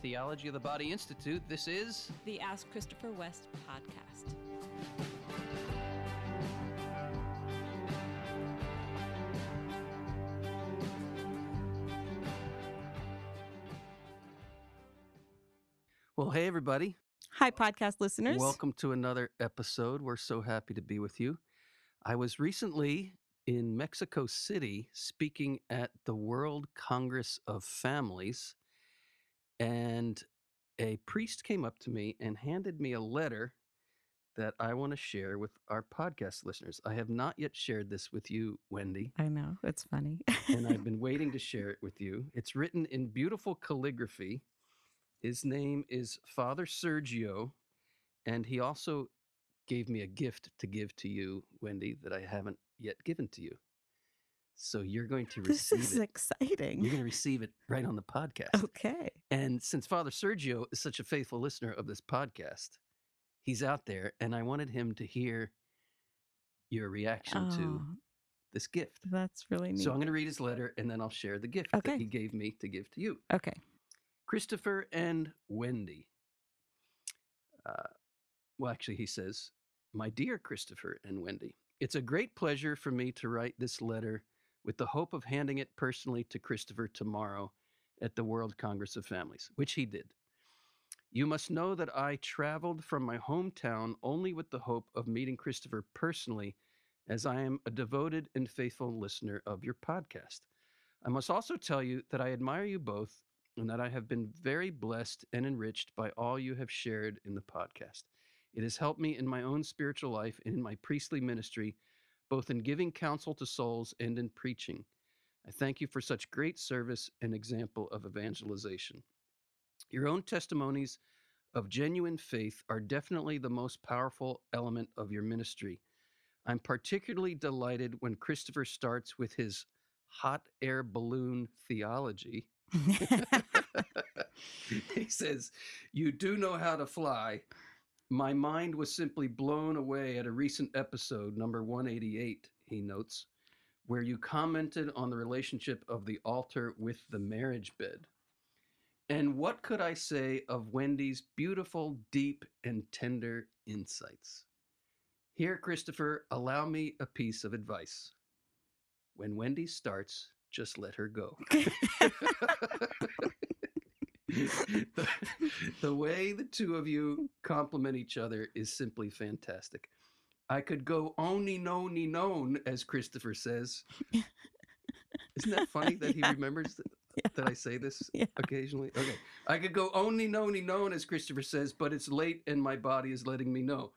Theology of the Body Institute. This is the Ask Christopher West podcast. Well, hey, everybody. Hi, podcast listeners. Welcome to another episode. We're so happy to be with you. I was recently in Mexico City speaking at the World Congress of Families, and a priest came up to me and handed me a letter that I want to share with our podcast listeners. I have not yet shared this with you, Wendy. I know, it's funny. and I've been waiting to share it with you. It's written in beautiful calligraphy. His name is Father Sergio, and he also gave me a gift to give to you, Wendy, that I haven't yet given to you. So you're going to receive this is it. exciting. You're going to receive it right on the podcast. Okay. And since Father Sergio is such a faithful listener of this podcast, he's out there, and I wanted him to hear your reaction to Oh, this gift. that's really neat. So I'm going to read his letter, and then I'll share the gift Okay. that he gave me to give to you. okay. Christopher and Wendy. Uh, well, actually, he says, My dear Christopher and Wendy, it's a great pleasure for me to write this letter with the hope of handing it personally to Christopher tomorrow at the World Congress of Families, which he did. You must know that I traveled from my hometown only with the hope of meeting Christopher personally, as I am a devoted and faithful listener of your podcast. I must also tell you that I admire you both and that I have been very blessed and enriched by all you have shared in the podcast. It has helped me in my own spiritual life and in my priestly ministry, both in giving counsel to souls and in preaching. I thank you for such great service and example of evangelization. Your own testimonies of genuine faith are definitely the most powerful element of your ministry. I'm particularly delighted when Christopher starts with his hot air balloon theology. he says, You do know how to fly. My mind was simply blown away at a recent episode, number 188, he notes, where you commented on the relationship of the altar with the marriage bed. And what could I say of Wendy's beautiful, deep, and tender insights? Here, Christopher, allow me a piece of advice. When Wendy starts, just let her go. the, the way the two of you complement each other is simply fantastic. I could go oni noni known, as Christopher says. Isn't that funny that he Yeah. remembers that, Yeah. that I say this Yeah. occasionally? Okay. I could go oni noni known, as Christopher says, but it's late and my body is letting me know.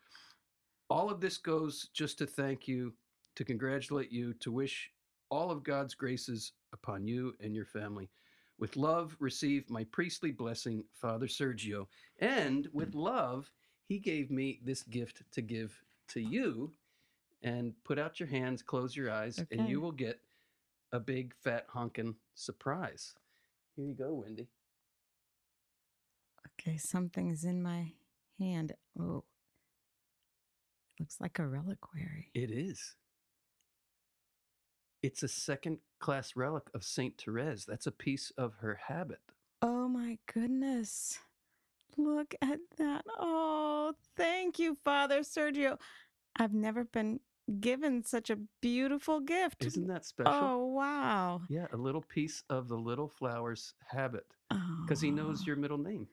All of this goes just to thank you, to congratulate you, to wish all of God's graces upon you and your family. With love, receive my priestly blessing, Father Sergio. And with love, he gave me this gift to give to you. And put out your hands, close your eyes, and you will get a big fat honkin' surprise. Here you go, Wendy. okay, something's in my hand. Oh, looks like a reliquary. It is. It's a second class relic of Saint Therese. That's a piece of her habit. Oh my goodness. Look at that. Oh, thank you, Father Sergio. I've never been given such a beautiful gift. Isn't that special? Oh, wow. Yeah, a little piece of the little flower's habit because he knows Oh, your middle name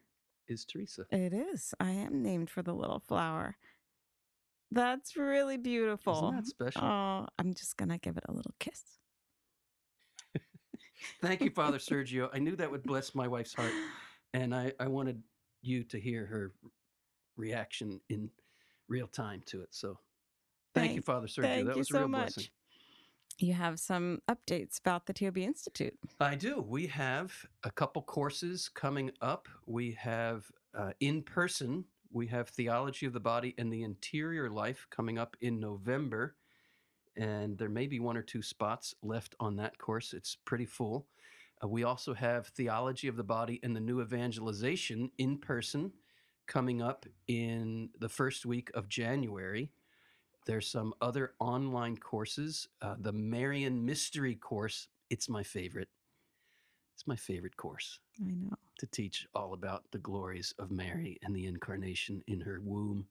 is Teresa. It is. I am named for the little flower. That's really beautiful. Isn't that special? Oh, I'm just going to give it a little kiss. Thank you, Father Sergio. I knew that would bless my wife's heart, and I, I wanted you to hear her reaction in real time to it. So thank, you, Father Sergio. Thank that you was a so real much. blessing. You have some updates about the TOB Institute. I do. We have a couple courses coming up. We have uh, in person, we have Theology of the Body and the Interior Life coming up in November. And there may be one or two spots left on that course. It's pretty full. Uh, we also have Theology of the Body and the New Evangelization in person coming up in the first week of January. There's some other online courses. Uh, the Marian Mystery course, it's my favorite. It's my favorite course. I know. to teach all about the glories of Mary and the incarnation in her womb.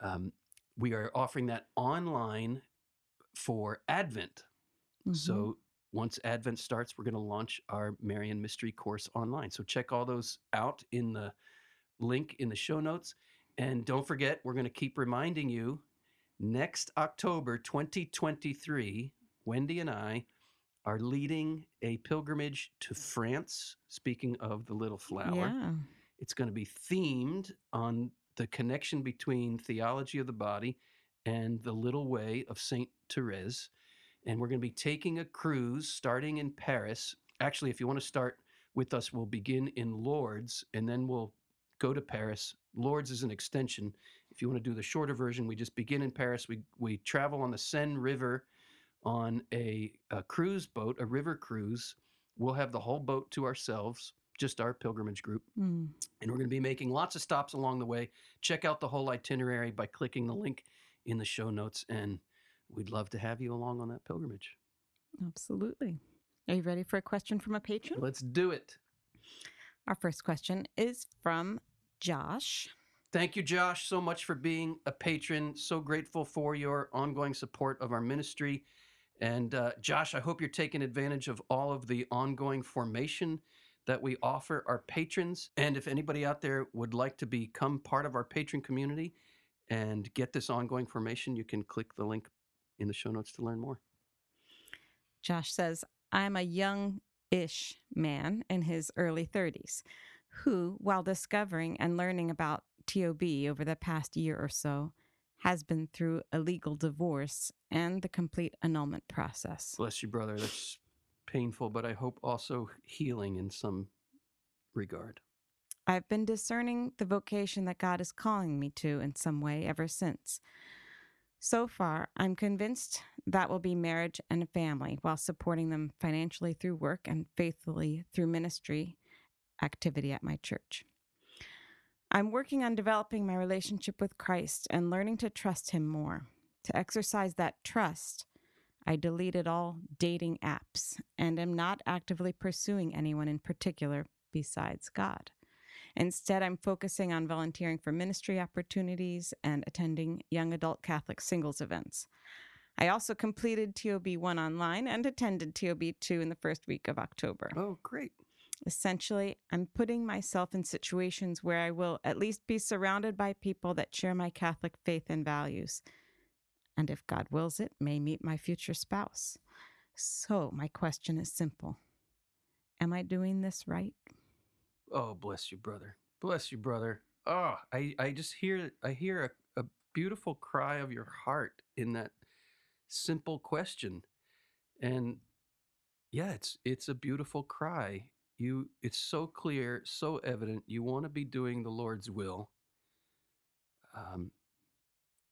Um, we are offering that online for Advent. Mhm. So once Advent starts, we're going to launch our Marian Mystery course online. So check all those out in the link in the show notes. And don't forget, we're going to keep reminding you next October 2023, Wendy and I are leading a pilgrimage to France. Speaking of the little flower, Yeah. it's going to be themed on the connection between theology of the body and the little way of Saint Therese. And we're going to be taking a cruise starting in Paris. Actually, if you want to start with us, we'll begin in Lourdes and then we'll go to Paris. Lourdes is an extension. If you want to do the shorter version, we just begin in Paris. We, we travel on the Seine River on a, a cruise boat, a river cruise. We'll have the whole boat to ourselves, just our pilgrimage group Mm. and we're going to be making lots of stops along the way. Check out the whole itinerary by clicking the link in the show notes, and we'd love to have you along on that pilgrimage. Absolutely. Are you ready for a question from a patron? Let's do it. Our first question is from Josh. Thank you, Josh, so much for being a patron. So grateful for your ongoing support of our ministry. And uh, Josh, I hope you're taking advantage of all of the ongoing formation that we offer our patrons. And if anybody out there would like to become part of our patron community and get this ongoing formation, you can click the link in the show notes to learn more. Josh says, I'm a young ish man in his early 30s who, while discovering and learning about TOB over the past year or so, has been through a legal divorce and the complete annulment process. Bless you, brother. That's painful, but I hope also healing in some regard. I've been discerning the vocation that God is calling me to in some way ever since. So far, I'm convinced that will be marriage and a family while supporting them financially through work and faithfully through ministry activity at my church. I'm working on developing my relationship with Christ and learning to trust Him more. To exercise that trust, I deleted all dating apps and am not actively pursuing anyone in particular besides God. Instead, I'm focusing on volunteering for ministry opportunities and attending young adult Catholic singles events. I also completed TOB 1 online and attended TOB 2 in the first week of October. Oh, great. Essentially, I'm putting myself in situations where I will at least be surrounded by people that share my Catholic faith and values. And if God wills it, may meet my future spouse. So, my question is simple Am I doing this right? Oh, bless you, brother. Bless you, brother. Oh, I, I just hear I hear a, a beautiful cry of your heart in that simple question. And yeah, it's it's a beautiful cry. You it's so clear, so evident. You want to be doing the Lord's will. Um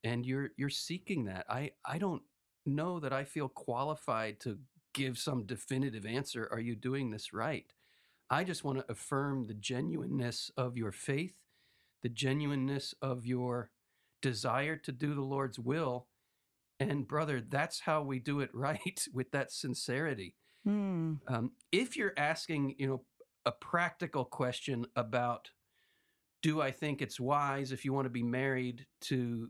and you're you're seeking that. I I don't know that I feel qualified to give some definitive answer. Are you doing this right? I just want to affirm the genuineness of your faith, the genuineness of your desire to do the Lord's will. And brother, that's how we do it right with that sincerity. Hmm. Um, if you're asking, you know, a practical question about do I think it's wise if you want to be married to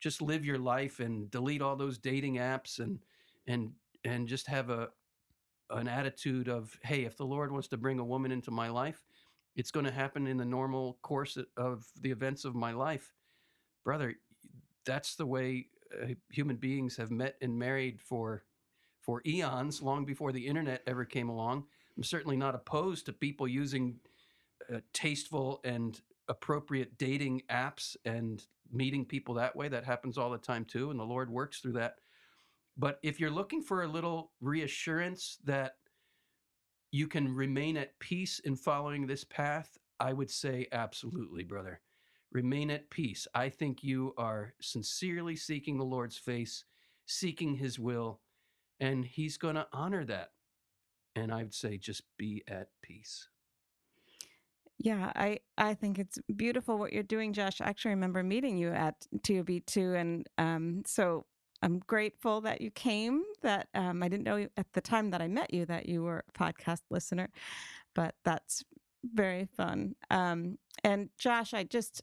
just live your life and delete all those dating apps and and and just have a an attitude of hey if the lord wants to bring a woman into my life it's going to happen in the normal course of the events of my life. Brother that's the way uh, human beings have met and married for for eons long before the internet ever came along. I'm certainly not opposed to people using uh, tasteful and appropriate dating apps and meeting people that way. That happens all the time too and the lord works through that but if you're looking for a little reassurance that you can remain at peace in following this path, I would say absolutely, brother. Remain at peace. I think you are sincerely seeking the Lord's face, seeking his will, and he's going to honor that. And I would say just be at peace. Yeah, I, I think it's beautiful what you're doing, Josh. I actually remember meeting you at TOB2. And um, so I'm grateful that you came. That um, I didn't know at the time that I met you that you were a podcast listener, but that's very fun. Um, and Josh, I just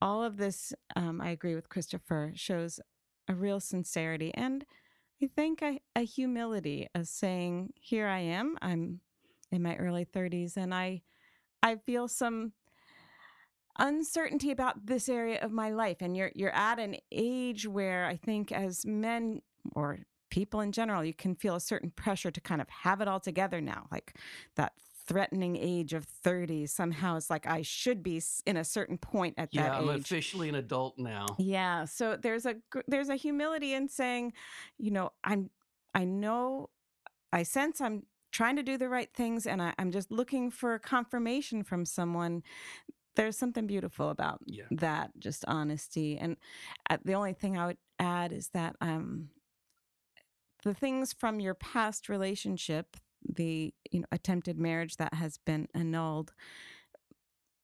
all of this, um, I agree with Christopher, shows a real sincerity and I think a, a humility of saying, "Here I am. I'm in my early 30s, and I I feel some uncertainty about this area of my life and you're you're at an age where I think as men or people in general you can feel a certain pressure to kind of have it all together now like that threatening age of 30 somehow it's like I should be in a certain point at yeah, that I'm age. officially an adult now. Yeah, so there's a there's a humility in saying, you know, I'm I know I sense I'm trying to do the right things and I, am just looking for confirmation from someone there's something beautiful about yeah. that just honesty and uh, the only thing i would add is that um the things from your past relationship the you know attempted marriage that has been annulled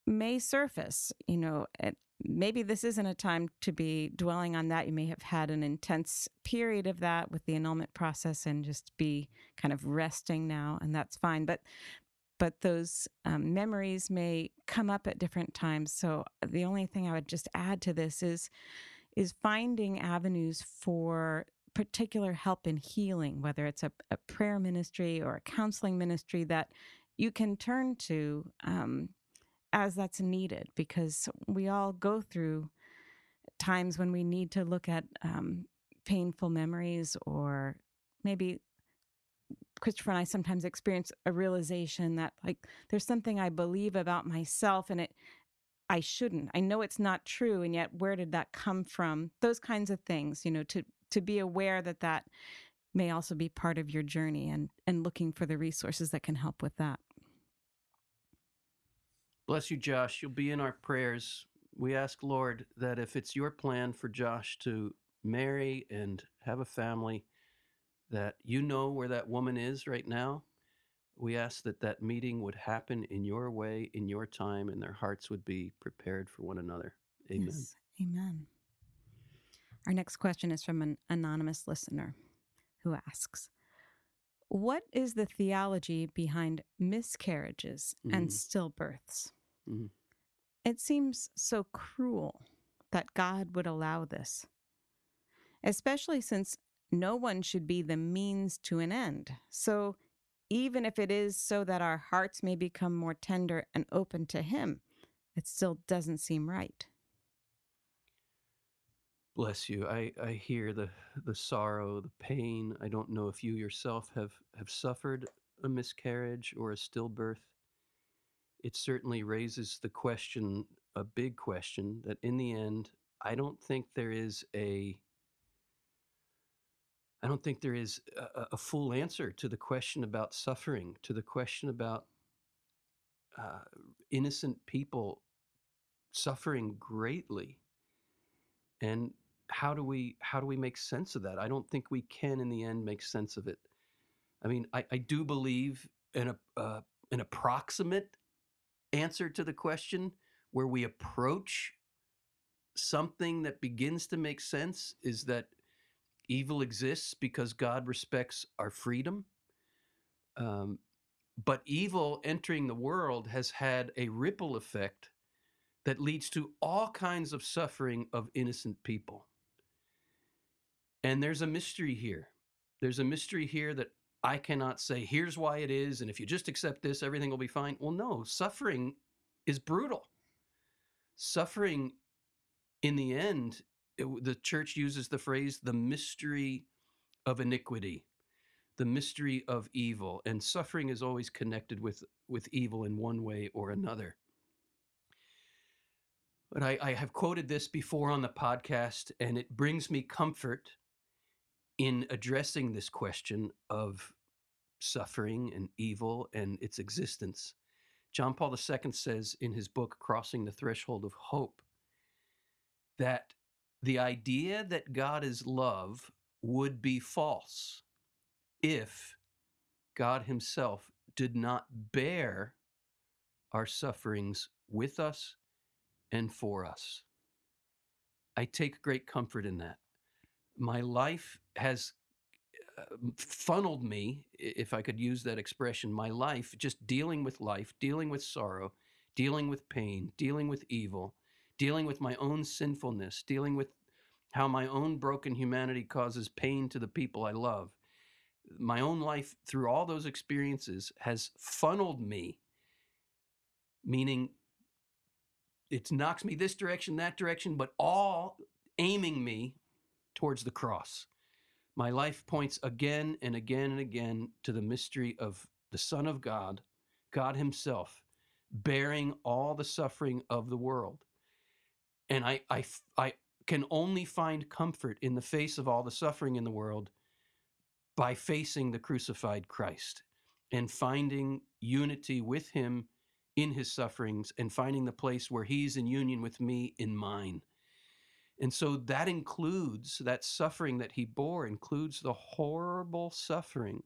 may surface you know it, maybe this isn't a time to be dwelling on that you may have had an intense period of that with the annulment process and just be kind of resting now and that's fine but but those um, memories may come up at different times. So the only thing I would just add to this is is finding avenues for particular help in healing, whether it's a, a prayer ministry or a counseling ministry that you can turn to um, as that's needed, because we all go through times when we need to look at um, painful memories or maybe Christopher and I sometimes experience a realization that like there's something I believe about myself and it I shouldn't. I know it's not true and yet where did that come from? Those kinds of things, you know, to to be aware that that may also be part of your journey and and looking for the resources that can help with that. Bless you, Josh. You'll be in our prayers. We ask, Lord, that if it's your plan for Josh to marry and have a family, that you know where that woman is right now. We ask that that meeting would happen in your way, in your time, and their hearts would be prepared for one another. Amen. Yes. Amen. Our next question is from an anonymous listener who asks What is the theology behind miscarriages mm-hmm. and stillbirths? Mm-hmm. It seems so cruel that God would allow this, especially since no one should be the means to an end. So, even if it is so that our hearts may become more tender and open to Him, it still doesn't seem right. Bless you. I, I hear the, the sorrow, the pain. I don't know if you yourself have, have suffered a miscarriage or a stillbirth. It certainly raises the question, a big question, that in the end, I don't think there is a I don't think there is a, a, full answer to the question about suffering, to the question about uh, innocent people suffering greatly, and how do we how do we make sense of that? I don't think we can, in the end, make sense of it. I mean, I, I do believe in a uh, an approximate answer to the question where we approach something that begins to make sense is that evil exists because God respects our freedom. Um, but evil entering the world has had a ripple effect that leads to all kinds of suffering of innocent people. And there's a mystery here. There's a mystery here that I cannot say, here's why it is. And if you just accept this, everything will be fine. Well, no, suffering is brutal. Suffering in the end it, the church uses the phrase the mystery of iniquity the mystery of evil and suffering is always connected with with evil in one way or another. But I, I have quoted this before on the podcast and it brings me comfort in addressing this question of suffering and evil and its existence. John paul ii says in his book crossing the threshold of hope that the idea that God is love would be false if God Himself did not bear our sufferings with us and for us. I take great comfort in that. My life has uh, funneled me, if I could use that expression, my life, just dealing with life, dealing with sorrow, dealing with pain, dealing with evil, dealing with my own sinfulness, dealing with how my own broken humanity causes pain to the people I love. My own life, through all those experiences, has funneled me, meaning it knocks me this direction, that direction, but all aiming me towards the cross. My life points again and again and again to the mystery of the Son of God, God Himself, bearing all the suffering of the world. And I, I, I can only find comfort in the face of all the suffering in the world by facing the crucified Christ and finding unity with Him in His sufferings and finding the place where He's in union with me in mine. And so that includes that suffering that he bore, includes the horrible suffering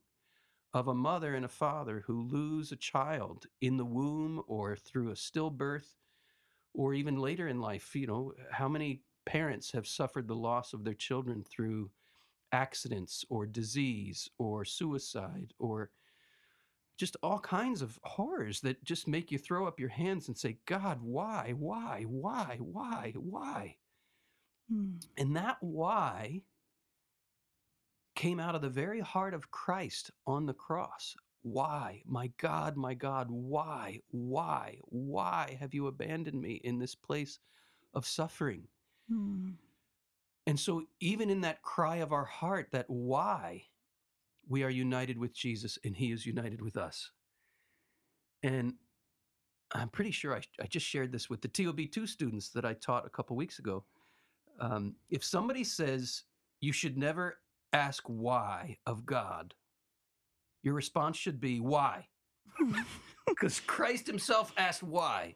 of a mother and a father who lose a child in the womb or through a stillbirth or even later in life. You know, how many parents have suffered the loss of their children through accidents or disease or suicide or just all kinds of horrors that just make you throw up your hands and say, God, why, why, why, why, why? Mm. And that why came out of the very heart of Christ on the cross. Why, my God, my God, why, why, why have you abandoned me in this place of suffering? Mm. And so, even in that cry of our heart, that why, we are united with Jesus and he is united with us. And I'm pretty sure I, I just shared this with the TOB2 students that I taught a couple weeks ago um, if somebody says you should never ask why of God, your response should be why, because Christ Himself asked why,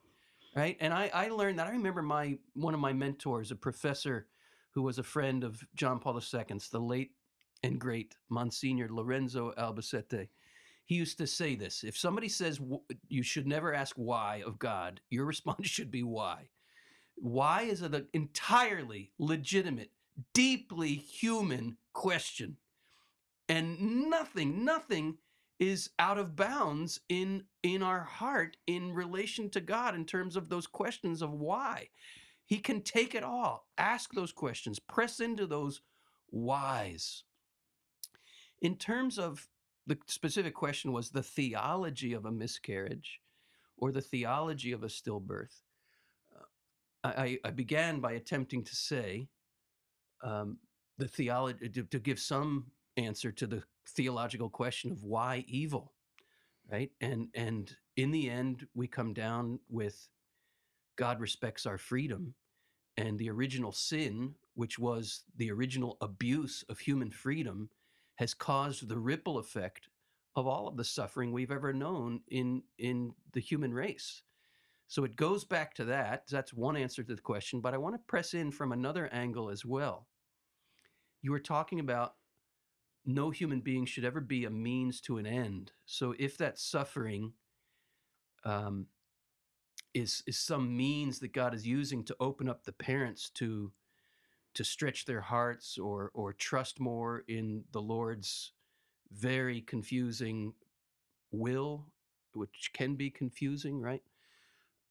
right? And I, I learned that. I remember my one of my mentors, a professor who was a friend of John Paul II's, the late and great Monsignor Lorenzo Albacete. He used to say this: if somebody says you should never ask why of God, your response should be why why is an entirely legitimate, deeply human question? And nothing, nothing is out of bounds in in our heart in relation to God in terms of those questions of why. He can take it all. Ask those questions. Press into those whys. In terms of the specific question was the theology of a miscarriage or the theology of a stillbirth. I, I began by attempting to say um, the theology to, to give some answer to the theological question of why evil, right? And and in the end, we come down with God respects our freedom, and the original sin, which was the original abuse of human freedom, has caused the ripple effect of all of the suffering we've ever known in in the human race. So it goes back to that. That's one answer to the question, but I want to press in from another angle as well. You were talking about no human being should ever be a means to an end. So if that suffering um, is is some means that God is using to open up the parents to to stretch their hearts or or trust more in the Lord's very confusing will, which can be confusing, right?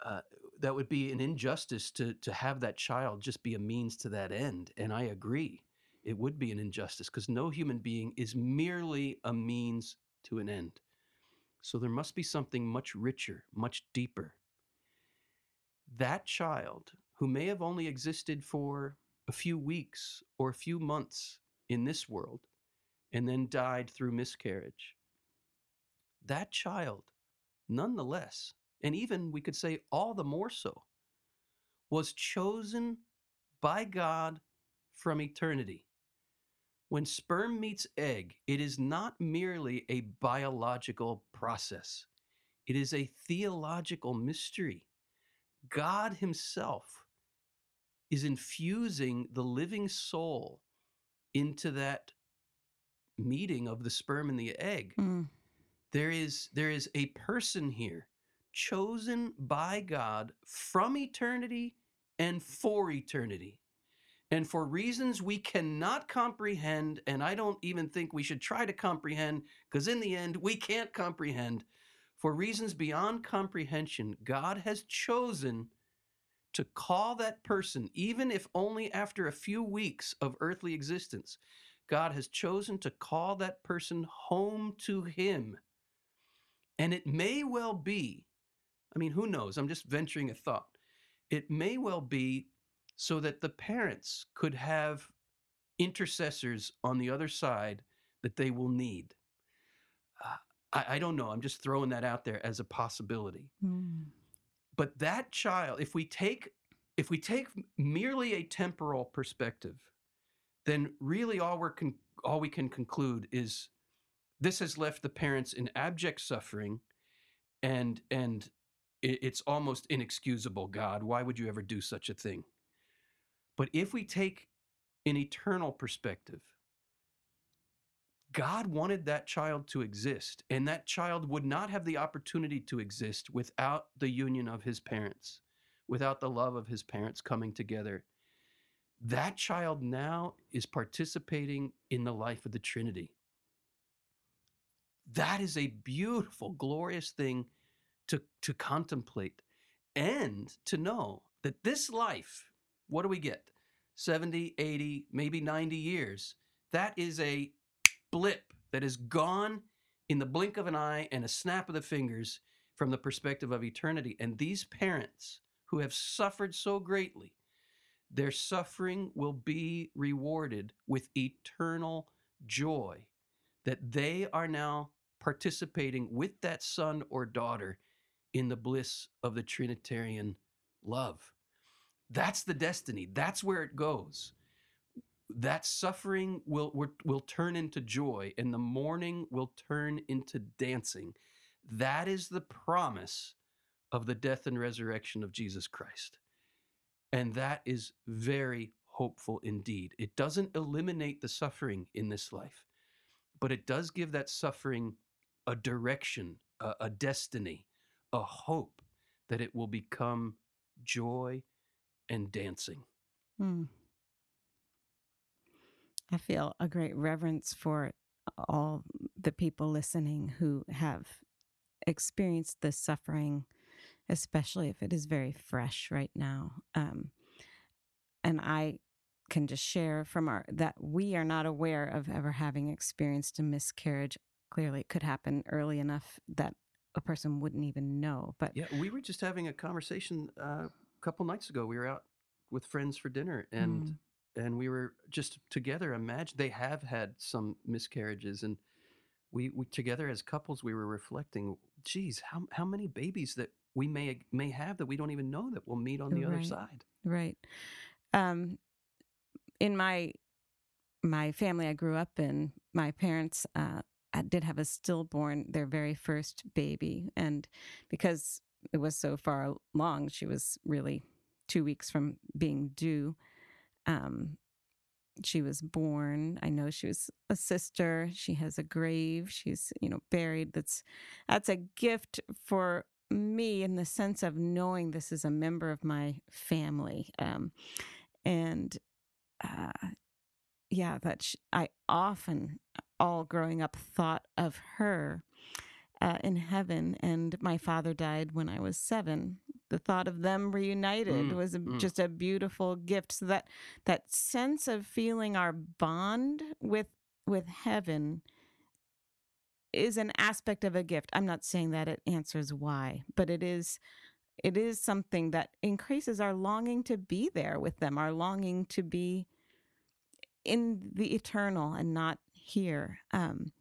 Uh, that would be an injustice to to have that child just be a means to that end. And I agree, it would be an injustice because no human being is merely a means to an end. So there must be something much richer, much deeper. That child who may have only existed for a few weeks or a few months in this world and then died through miscarriage, that child, nonetheless, and even we could say all the more so, was chosen by God from eternity. When sperm meets egg, it is not merely a biological process, it is a theological mystery. God Himself is infusing the living soul into that meeting of the sperm and the egg. Mm. There is there is a person here chosen by God from eternity and for eternity. And for reasons we cannot comprehend, and I don't even think we should try to comprehend, because in the end, we can't comprehend. For reasons beyond comprehension, God has chosen to call that person, even if only after a few weeks of earthly existence, God has chosen to call that person home to Him. And it may well be, I mean, who knows? I'm just venturing a thought. It may well be so that the parents could have intercessors on the other side that they will need. Uh, I, I, don't know. I'm just throwing that out there as a possibility. Mm. But that child, if we take if we take merely a temporal perspective, then really all we're con- all we can conclude is this has left the parents in abject suffering and and it's almost inexcusable god why would you ever do such a thing but if we take an eternal perspective god wanted that child to exist and that child would not have the opportunity to exist without the union of his parents without the love of his parents coming together that child now is participating in the life of the Trinity. That is a beautiful, glorious thing to, to contemplate and to know that this life, what do we get? 70, 80, maybe 90 years. That is a blip that is gone in the blink of an eye and a snap of the fingers from the perspective of eternity. And these parents who have suffered so greatly their suffering will be rewarded with eternal joy that they are now participating with that son or daughter in the bliss of the Trinitarian love. That's the destiny. That's where it goes. That suffering will, will, will turn into joy, and the mourning will turn into dancing. That is the promise of the death and resurrection of Jesus Christ. And that is very hopeful indeed. It doesn't eliminate the suffering in this life, but it does give that suffering a direction, a, a destiny, a hope that it will become joy and dancing. Hmm. I feel a great reverence for all the people listening who have experienced this suffering especially if it is very fresh right now. Um, and I can just share from our that we are not aware of ever having experienced a miscarriage. Clearly, it could happen early enough that a person wouldn't even know. But yeah, we were just having a conversation uh, a couple nights ago. We were out with friends for dinner, and mm. and we were just together. Imagine they have had some miscarriages, and we, we together as couples we were reflecting. Geez, how how many babies that we may may have that we don't even know that we'll meet on the right. other side. Right. Um, in my my family I grew up in, my parents uh, did have a stillborn, their very first baby, and because it was so far along, she was really two weeks from being due. Um, she was born. I know she was a sister. She has a grave. She's, you know, buried. That's that's a gift for me in the sense of knowing this is a member of my family. Um, and uh, yeah, that sh- I often, all growing up, thought of her uh, in heaven. And my father died when I was seven. The thought of them reunited mm, was a, mm. just a beautiful gift. So that that sense of feeling our bond with with heaven is an aspect of a gift. I'm not saying that it answers why, but it is it is something that increases our longing to be there with them, our longing to be in the eternal and not here. Um,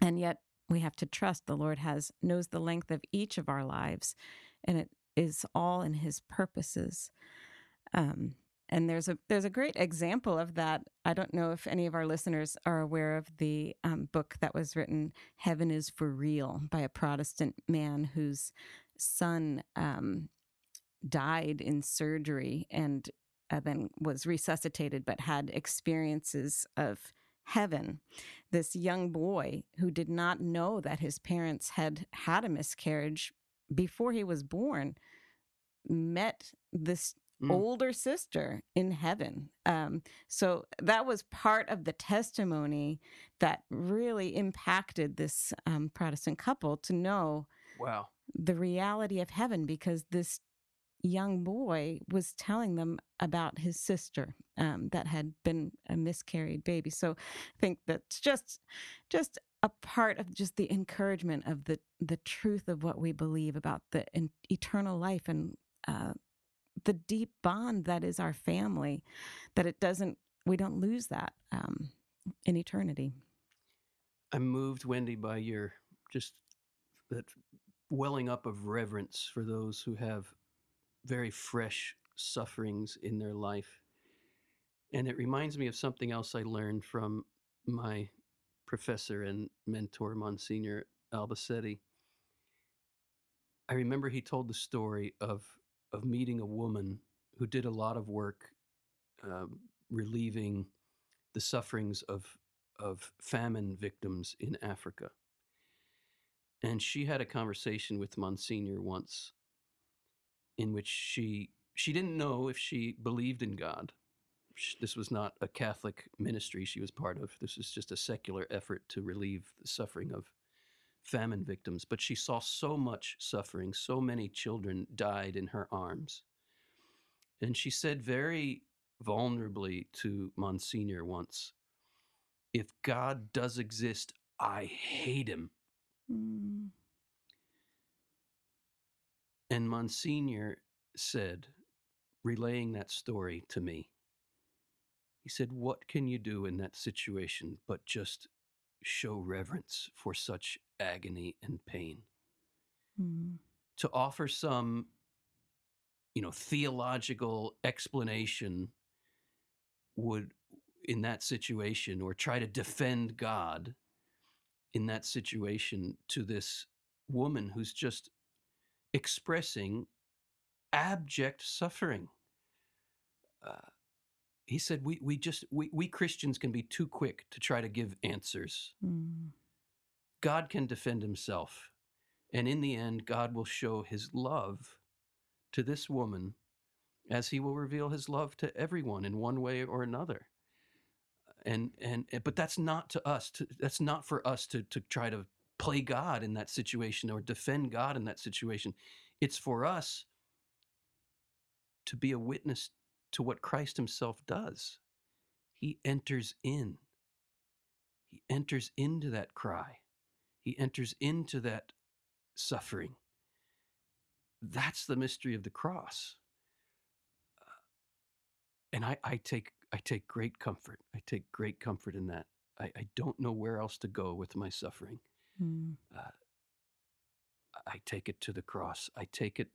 and yet we have to trust the Lord has knows the length of each of our lives, and it is all in His purposes. Um, and there's a there's a great example of that. I don't know if any of our listeners are aware of the um, book that was written, "Heaven Is for Real," by a Protestant man whose son um, died in surgery and uh, then was resuscitated, but had experiences of heaven. This young boy who did not know that his parents had had a miscarriage before he was born met this Mm. older sister in heaven. Um, so that was part of the testimony that really impacted this um, Protestant couple to know Wow. the reality of heaven because this young boy was telling them about his sister um, that had been a miscarried baby. So I think that's just just a part of just the encouragement of the the truth of what we believe about the in, eternal life and uh, the deep bond that is our family. That it doesn't we don't lose that um, in eternity. I'm moved, Wendy, by your just that welling up of reverence for those who have very fresh sufferings in their life. And it reminds me of something else I learned from my professor and mentor, Monsignor Albacete. I remember he told the story of, of meeting a woman who did a lot of work um, relieving the sufferings of, of famine victims in Africa. And she had a conversation with Monsignor once in which she she didn't know if she believed in God. This was not a Catholic ministry she was part of. This was just a secular effort to relieve the suffering of famine victims. But she saw so much suffering, so many children died in her arms. And she said very vulnerably to Monsignor once, if God does exist, I hate him. Mm. And Monsignor said, relaying that story to me, he said, What can you do in that situation but just show reverence for such agony and pain? Mm. To offer some, you know, theological explanation would, in that situation, or try to defend God in that situation to this woman who's just expressing abject suffering. Uh, he said, we, we just, we, we Christians can be too quick to try to give answers. Mm. God can defend himself. And in the end, God will show his love to this woman as he will reveal his love to everyone in one way or another. And, and, and- but that's not to us. To, that's not for us to, to try to play God in that situation or defend God in that situation. It's for us to be a witness to what Christ himself does. He enters in. He enters into that cry. He enters into that suffering. That's the mystery of the cross. Uh, and I, I take I take great comfort. I take great comfort in that. I, I don't know where else to go with my suffering. Mm. I take it to the cross. I take it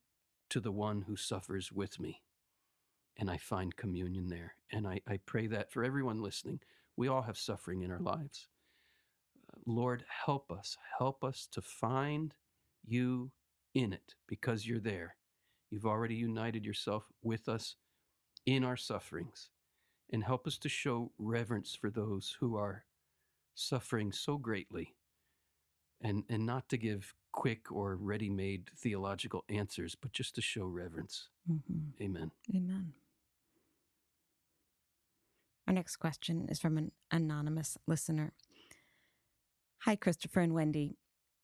to the one who suffers with me. And I find communion there. And I, I pray that for everyone listening. We all have suffering in our lives. Uh, Lord, help us. Help us to find you in it because you're there. You've already united yourself with us in our sufferings. And help us to show reverence for those who are suffering so greatly and and not to give quick or ready-made theological answers but just to show reverence Mhm. amen Amen. Our next question is from an anonymous listener. Hi, Christopher and Wendy.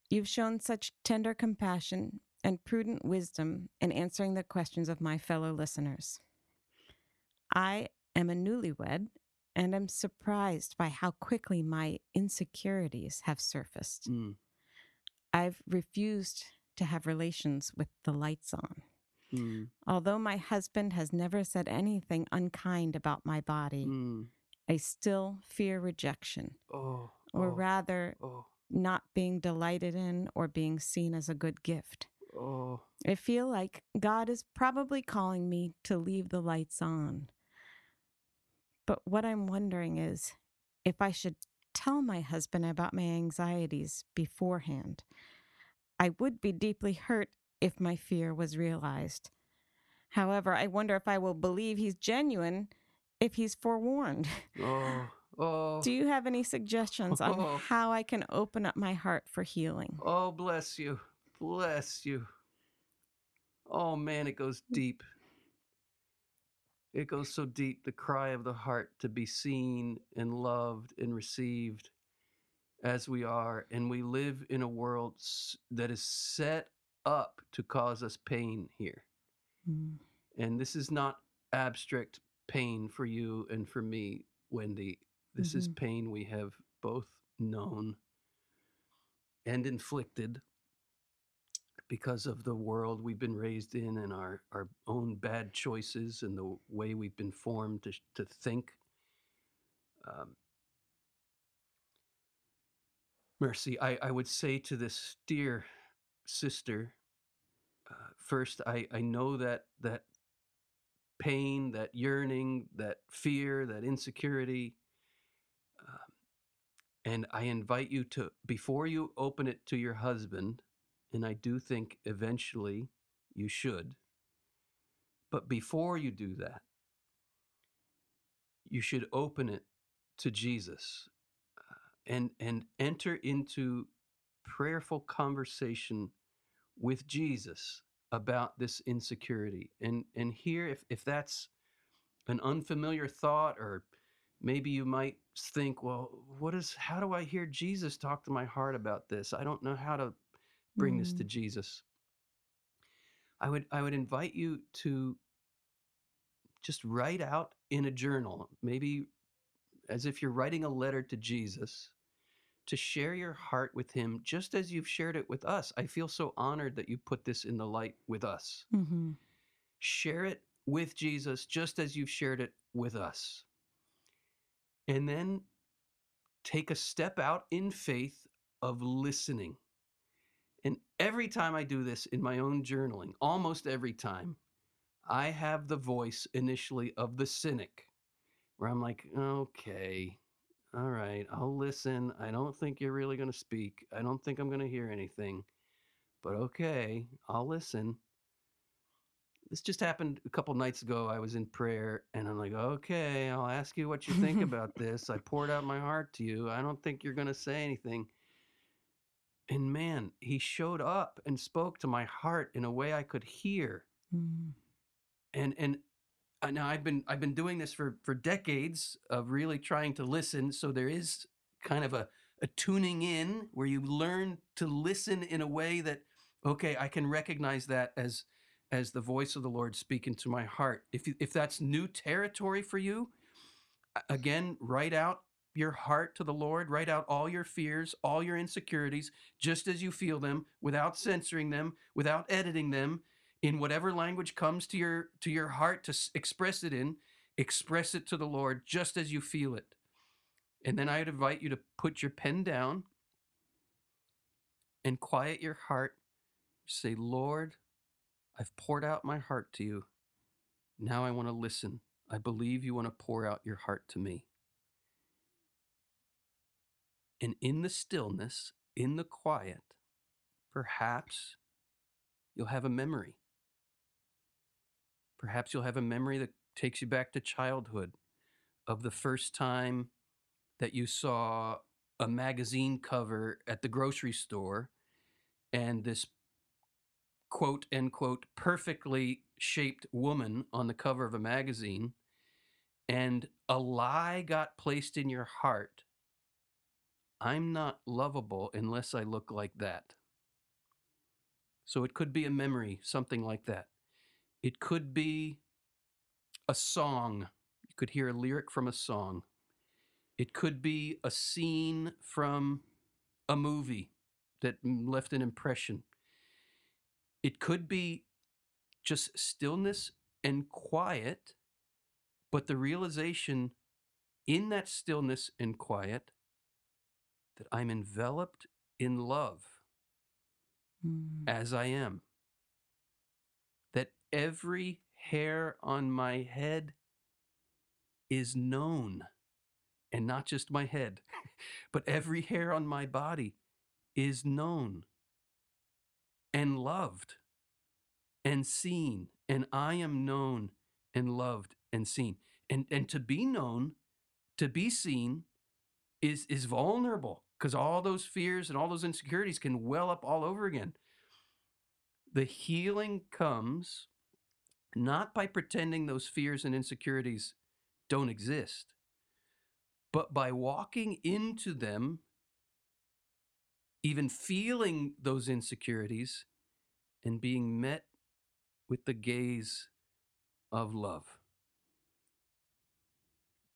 You've shown such tender compassion and prudent wisdom in answering the questions of my fellow listeners. I am a newlywed and I'm surprised by how quickly my insecurities have surfaced. Mm, I've refused to have relations with the lights on. mm, Although my husband has never said anything unkind about my body, mm. I still fear rejection, oh or oh, rather, oh not being delighted in or being seen as a good gift. oh I feel like God is probably calling me to leave the lights on. But what I'm wondering is if I should tell my husband about my anxieties beforehand. I would be deeply hurt if my fear was realized. However, I wonder if I will believe he's genuine if he's forewarned. oh oh Do you have any suggestions on Oh. how I can open up my heart for healing? oh bless you bless you oh man it goes mm. deep It goes so deep, the cry of the heart to be seen and loved and received as we are. And we live in a world that is set up to cause us pain here. Mm. And this is not abstract pain for you and for me, Wendy. This mm-hmm. is pain we have both known and inflicted because of the world we've been raised in and our, our own bad choices and the way we've been formed to, to think. Um, Mercy, I, I would say to this dear sister, uh, first, I, I know that that pain, that yearning, that fear, that insecurity. Um, and I invite you to, before you open it to your husband, and I do think eventually you should, but before you do that, you should open it to Jesus uh, and, and enter into prayerful conversation with Jesus about this insecurity. And and here if if that's an unfamiliar thought or maybe you might think, well, what is how do I hear Jesus talk to my heart about this? I don't know how to bring mm. this to mm. Jesus. I would I would invite you to just write out in a journal, maybe as if you're writing a letter to Jesus, to share your heart with him just as you've shared it with us. I feel so honored that you put this in the light with us. Mm-hmm. Share it with Jesus just as you've shared it with us. And then take a step out in faith of listening. And every time I do this in my own journaling, almost every time, I have the voice initially of the cynic, where I'm like, okay, all right, I'll listen. I don't think you're really going to speak. I don't think I'm going to hear anything. But okay, I'll listen. This just happened a couple nights ago. I was in prayer and I'm like, okay, I'll ask you what you think about this. I poured out my heart to you. I don't think you're going to say anything. And man, he showed up and spoke to my heart in a way I could hear. Mm. And and now I've been I've been doing this for for decades of really trying to listen. So there is kind of a a tuning in where you learn to listen in a way that okay, I can recognize that as as the voice of the Lord speaking to my heart. If if that's new territory for you, again, write out your heart to the Lord, write out all your fears, all your insecurities, just as you feel them, without censoring them, without editing them, in whatever language comes to your to your heart to express it in express it to the lord just as you feel it. And then i would invite you to put your pen down and quiet your heart. Say lord i've poured out my heart to you. Now i want to listen. I believe you want to pour out your heart to me and in the stillness in the quiet perhaps you'll have a memory. Perhaps you'll have a memory that takes you back to childhood of the first time that you saw a magazine cover at the grocery store and this quote unquote perfectly shaped woman on the cover of a magazine and a lie got placed in your heart I'm not lovable unless I look like that. So it could be a memory, something like that. It could be a song. You could hear a lyric from a song. It could be a scene from a movie that left an impression. It could be just stillness and quiet, but the realization in that stillness and quiet that I'm enveloped in love mm. as I am That every hair on my head is known. And not just my head, but every hair on my body is known and loved and seen. And I am known and loved and seen. And, and to be known, to be seen, is, is vulnerable because all those fears and all those insecurities can well up all over again. The healing comes not by pretending those fears and insecurities don't exist, but by walking into them, even feeling those insecurities, and being met with the gaze of love.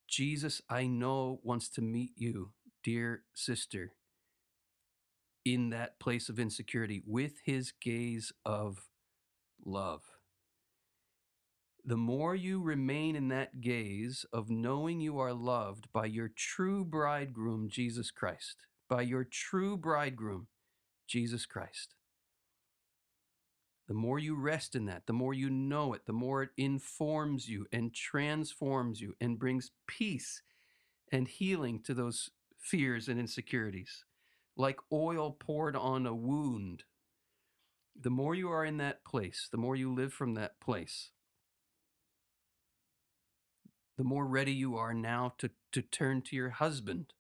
Jesus, I know, wants to meet you, dear sister, in that place of insecurity with his gaze of love. The more you remain in that gaze of knowing you are loved by your true bridegroom, Jesus Christ, by your true bridegroom, Jesus Christ, the more you rest in that, the more you know it, the more it informs you and transforms you and brings peace and healing to those fears and insecurities. Like oil poured on a wound. The more you are in that place, the more you live from that place, the more ready you are now to, to turn to your husband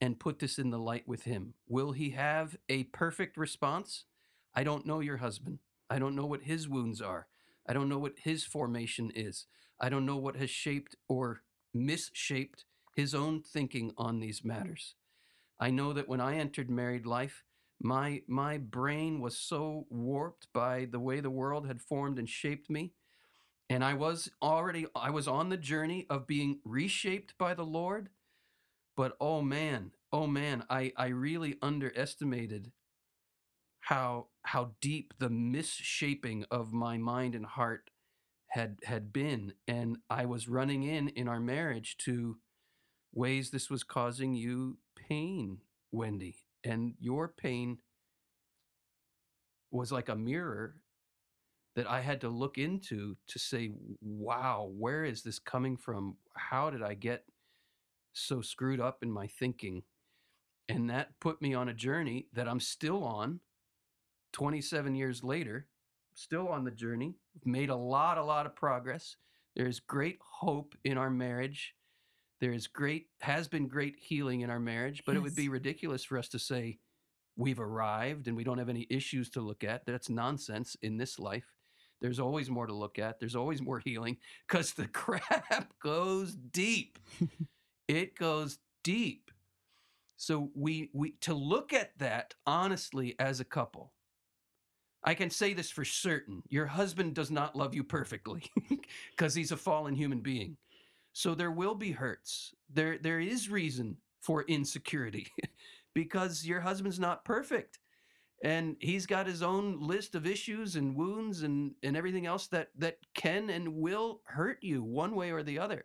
and put this in the light with him. Will he have a perfect response? I don't know your husband. I don't know what his wounds are. I don't know what his formation is. I don't know what has shaped or misshaped his own thinking on these matters. I know that when I entered married life, my my brain was so warped by the way the world had formed and shaped me and I was already I was on the journey of being reshaped by the Lord. But oh man, oh man, I I really underestimated how how deep the misshaping of my mind and heart had had been and I was running in in our marriage to ways this was causing you pain, Wendy, and your pain was like a mirror that I had to look into to say, wow, where is this coming from? How did I get so screwed up in my thinking? And that put me on a journey that I'm still on 27 years later, still on the journey. Made a lot, a lot of progress. There's great hope in our marriage. There is great, has been great healing in our marriage, but yes. it would be ridiculous for us to say we've arrived and we don't have any issues to look at. That's nonsense in this life. There's always more to look at. There's always more healing because the crap goes deep. it goes deep. So we we to look at that honestly as a couple. I can say this for certain. Your husband does not love you perfectly because he's a fallen human being. So there will be hurts. There there is reason for insecurity because your husband's not perfect and he's got his own list of issues and wounds and, and everything else that that can and will hurt you one way or the other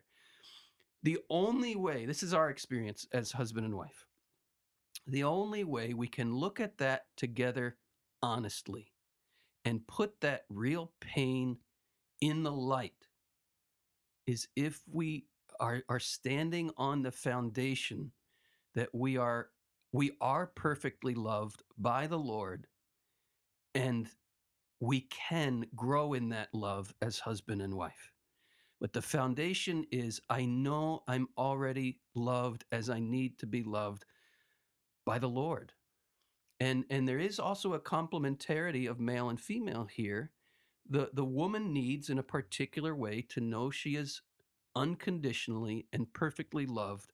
the only way this is our experience as husband and wife the only way we can look at that together honestly and put that real pain in the light is if we are, are standing on the foundation that we are we are perfectly loved by the Lord, and we can grow in that love as husband and wife. But the foundation is I know I'm already loved as I need to be loved by the Lord. And and there is also a complementarity of male and female here. The the woman needs in a particular way to know she is unconditionally and perfectly loved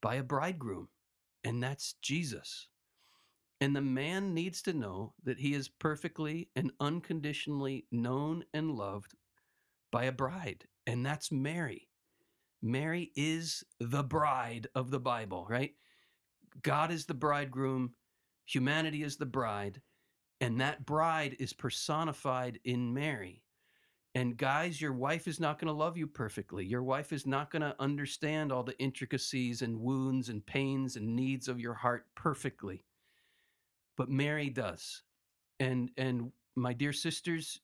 by a bridegroom and that's Jesus. And the man needs to know that he is perfectly and unconditionally known and loved by a bride, and that's Mary. Mary is the bride of the Bible, right? God is the bridegroom, humanity is the bride, and that bride is personified in Mary. And guys, your wife is not going to love you perfectly. Your wife is not going to understand all the intricacies and wounds and pains and needs of your heart perfectly. But Mary does. And and my dear sisters,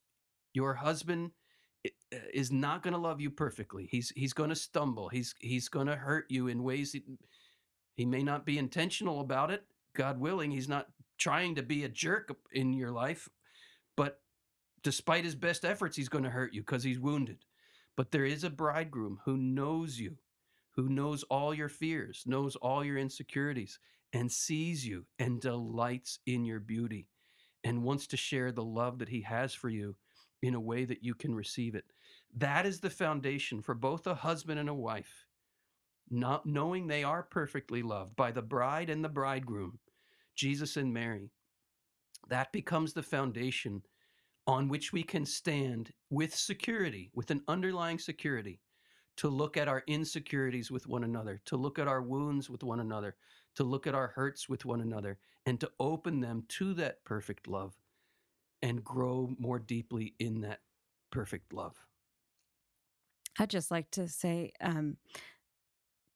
your husband eh, is not going to love you perfectly. He's he's going to stumble. He's he's going to hurt you in ways he, he may not be intentional about it. God willing, he's not trying to be a jerk in your life, but despite his best efforts, he's going to hurt you because he's wounded. But there is a bridegroom who knows you, who knows all your fears, knows all your insecurities, and sees you and delights in your beauty and wants to share the love that he has for you in a way that you can receive it. That is the foundation for both a husband and a wife, not knowing they are perfectly loved by the bride and the bridegroom, Jesus and Mary. That becomes the foundation on which we can stand with security, with an underlying security, to look at our insecurities with one another, to look at our wounds with one another, to look at our hurts with one another, and to open them to that perfect love and grow more deeply in that perfect love. I'd just like to say um,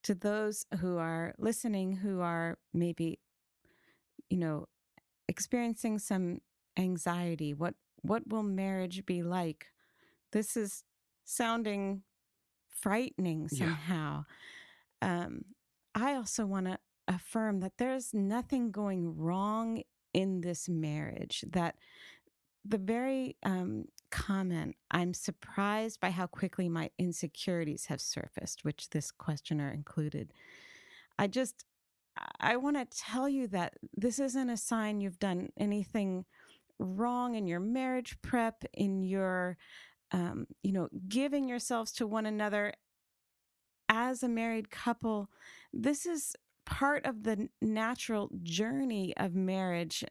to those who are listening, who are maybe, you know, experiencing some anxiety, what what will marriage be like? This is sounding frightening Yeah. somehow. Um, I also want to affirm that there's nothing going wrong in this marriage. That the very um, comment, I'm surprised by how quickly my insecurities have surfaced, which this questioner included. I just, I want to tell you that this isn't a sign you've done anything wrong in your marriage prep, in your, um, you know, giving yourselves to one another as a married couple. This is part of the natural journey of marriage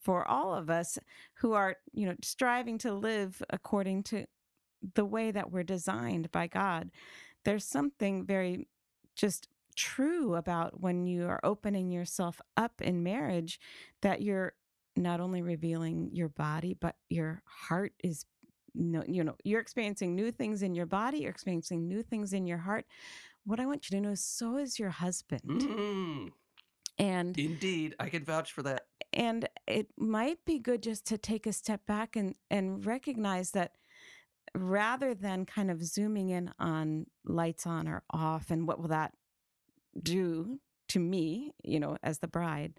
for all of us who are, you know, striving to live according to the way that we're designed by God. There's something very just true about when you are opening yourself up in marriage that you're not only revealing your body, but your heart is no, you know, you're experiencing new things in your body, you're experiencing new things in your heart. What I want you to know is so is your husband. Mm, And indeed, I can vouch for that. and it might be good just to take a step back and and recognize that rather than kind of zooming in on lights on or off and what will that do to me you know as the bride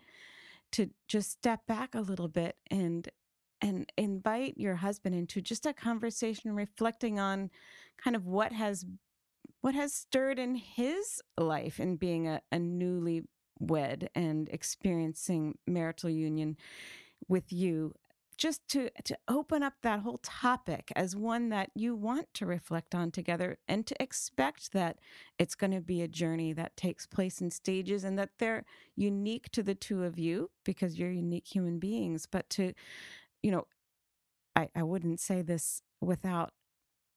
to just step back a little bit and and invite your husband into just a conversation reflecting on kind of what has what has stirred in his life in being a, a newly wed and experiencing marital union with you just to to open up that whole topic as one that you want to reflect on together and to expect that it's going to be a journey that takes place in stages and that they're unique to the two of you because you're unique human beings but to you know i i wouldn't say this without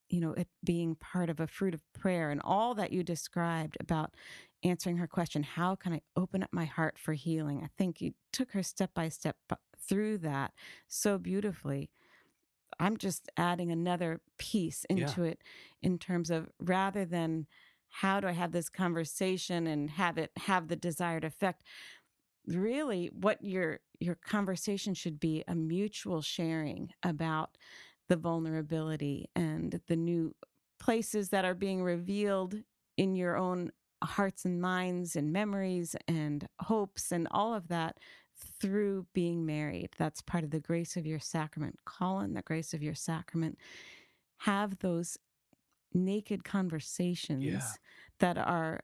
you know it being part of a fruit of prayer and all that you described about answering her question how can i open up my heart for healing? I think you took her step by step through that so beautifully i'm just adding another piece Yeah. into it in terms of rather than how do i have this conversation and have it have the desired effect really what your your conversation should be a mutual sharing about the vulnerability and the new places that are being revealed in your own hearts and minds and memories and hopes and all of that through being married. That's part of the grace of your sacrament. Call in the grace of your sacrament. Have those naked conversations that are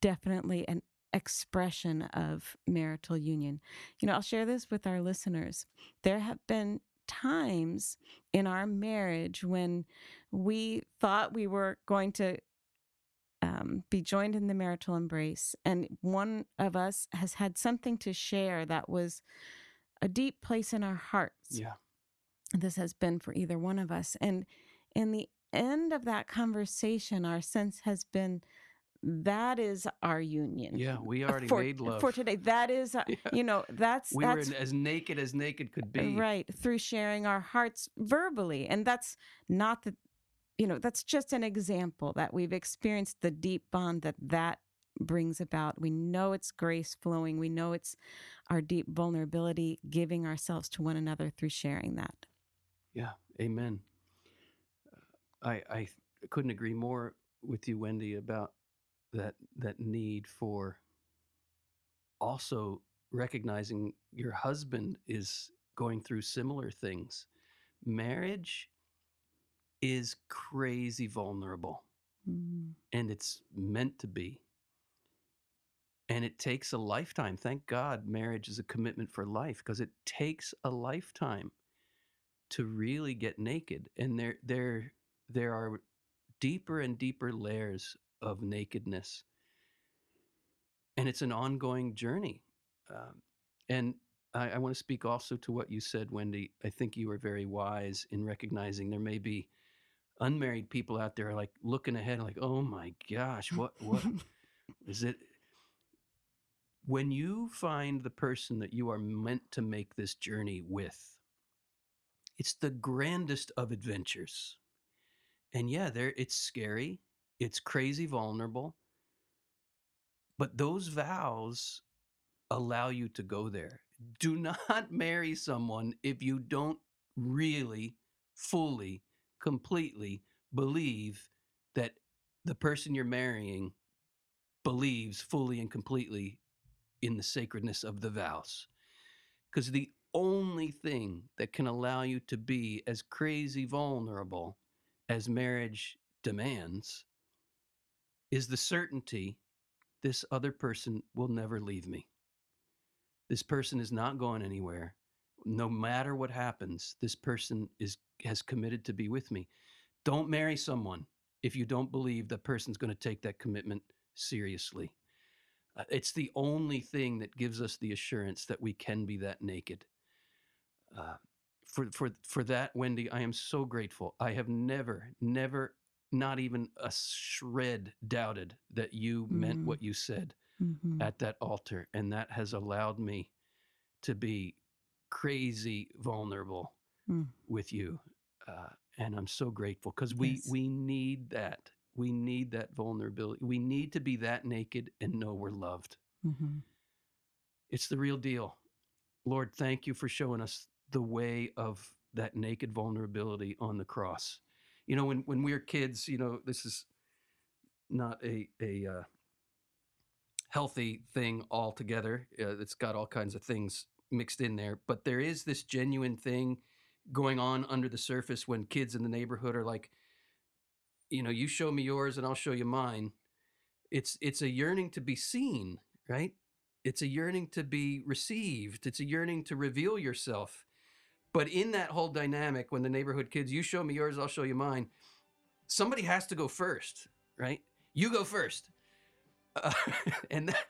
definitely an expression of marital union. You know, I'll share this with our listeners. There have been times in our marriage when we thought we were going to um, be joined in the marital embrace, and one of us has had something to share that was a deep place in our hearts Yeah. this has been for either one of us. And in the end of that conversation, our sense has been that is our union. Yeah. We already for, made love. for today. That is, uh, Yeah. you know, that's we were that's in- as naked as naked could be. right through sharing our hearts verbally, and that's not the, you know, that's just an example that we've experienced the deep bond that that brings about. We know it's grace flowing. We know it's our deep vulnerability, giving ourselves to one another through sharing that. Yeah, amen. I I couldn't agree more with you, Wendy, about that that need for also recognizing your husband is going through similar things. Marriage is crazy vulnerable, Mm. and it's meant to be. And it takes a lifetime. Thank God marriage is a commitment for life because it takes a lifetime to really get naked and there there there are deeper and deeper layers of nakedness and it's an ongoing journey um, and I, I want to speak also to what you said wendy i think you were very wise in recognizing there may be unmarried people out there are like looking ahead like oh my gosh what what is it? When you find the person that you are meant to make this journey with it's the grandest of adventures. And yeah there it's scary it's crazy vulnerable but those vows allow you to go there. Do not marry someone if you don't really fully completely believe that the person you're marrying believes fully and completely in the sacredness of the vows. Because the only thing that can allow you to be as crazy vulnerable as marriage demands is the certainty this other person will never leave me. This person is not going anywhere. No matter what happens, this person is has committed to be with me. Don't marry someone if you don't believe that person's going to take that commitment seriously. Uh, it's the only thing that gives us the assurance that we can be that naked. Uh, for for for that, Wendy, I am so grateful. I have never, never, not even a shred doubted that you mm. meant what you said mm-hmm. at that altar, and that has allowed me to be crazy vulnerable mm. with you. Uh, and I'm so grateful because we yes. we need that. We need that vulnerability. We need to be that naked and know we're loved. Mm-hmm. It's the real deal. Lord, thank you for showing us the way of that naked vulnerability on the cross. You know, when when we were kids, you know, this is not a a uh, healthy thing altogether. Uh, it's got all kinds of things mixed in there, but there is this genuine thing going on under the surface when kids in the neighborhood are like, you know, you show me yours and I'll show you mine. It's it's a yearning to be seen, right? It's a yearning to be received. It's a yearning to reveal yourself. But in that whole dynamic, when the neighborhood kids, you show me yours, I'll show you mine. Somebody has to go first, right? You go first, uh, and that,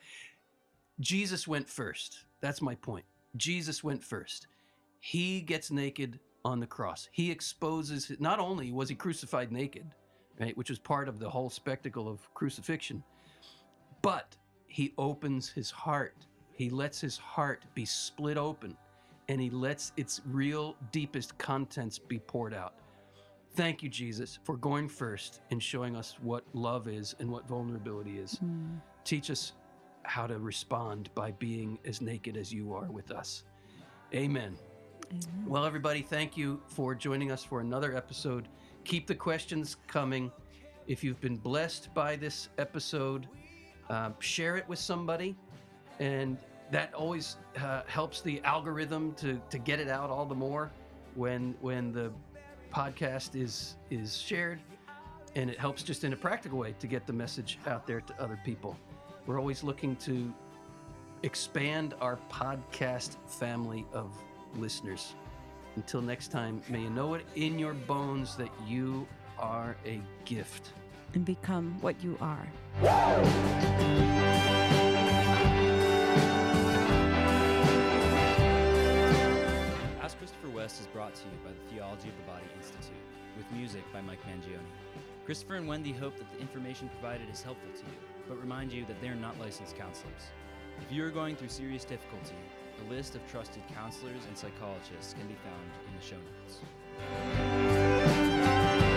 Jesus went first. That's my point. Jesus went first. He gets naked on the cross. He exposes, not only was he crucified naked, right, which was part of the whole spectacle of crucifixion, but he opens his heart. He lets his heart be split open and he lets its real deepest contents be poured out. Thank you, Jesus, for going first and showing us what love is and what vulnerability is. Mm. Teach us how to respond by being as naked as you are with us. Amen. Amen. Well, everybody, thank you for joining us for another episode. Keep the questions coming. If you've been blessed by this episode, uh, share it with somebody. And that always uh, helps the algorithm to, to get it out all the more when when the podcast is is shared and it helps just in a practical way to get the message out there to other people we're always looking to expand our podcast family of listeners. Until next time, may you know it in your bones that you are a gift. And become what you are. Ask Christopher West is brought to you by the Theology of the Body Institute, with music by Mike Mangione. Christopher and Wendy hope that the information provided is helpful to you, but remind you that they're not licensed counselors. If you are going through serious difficulty, a list of trusted counselors and psychologists can be found in the show notes.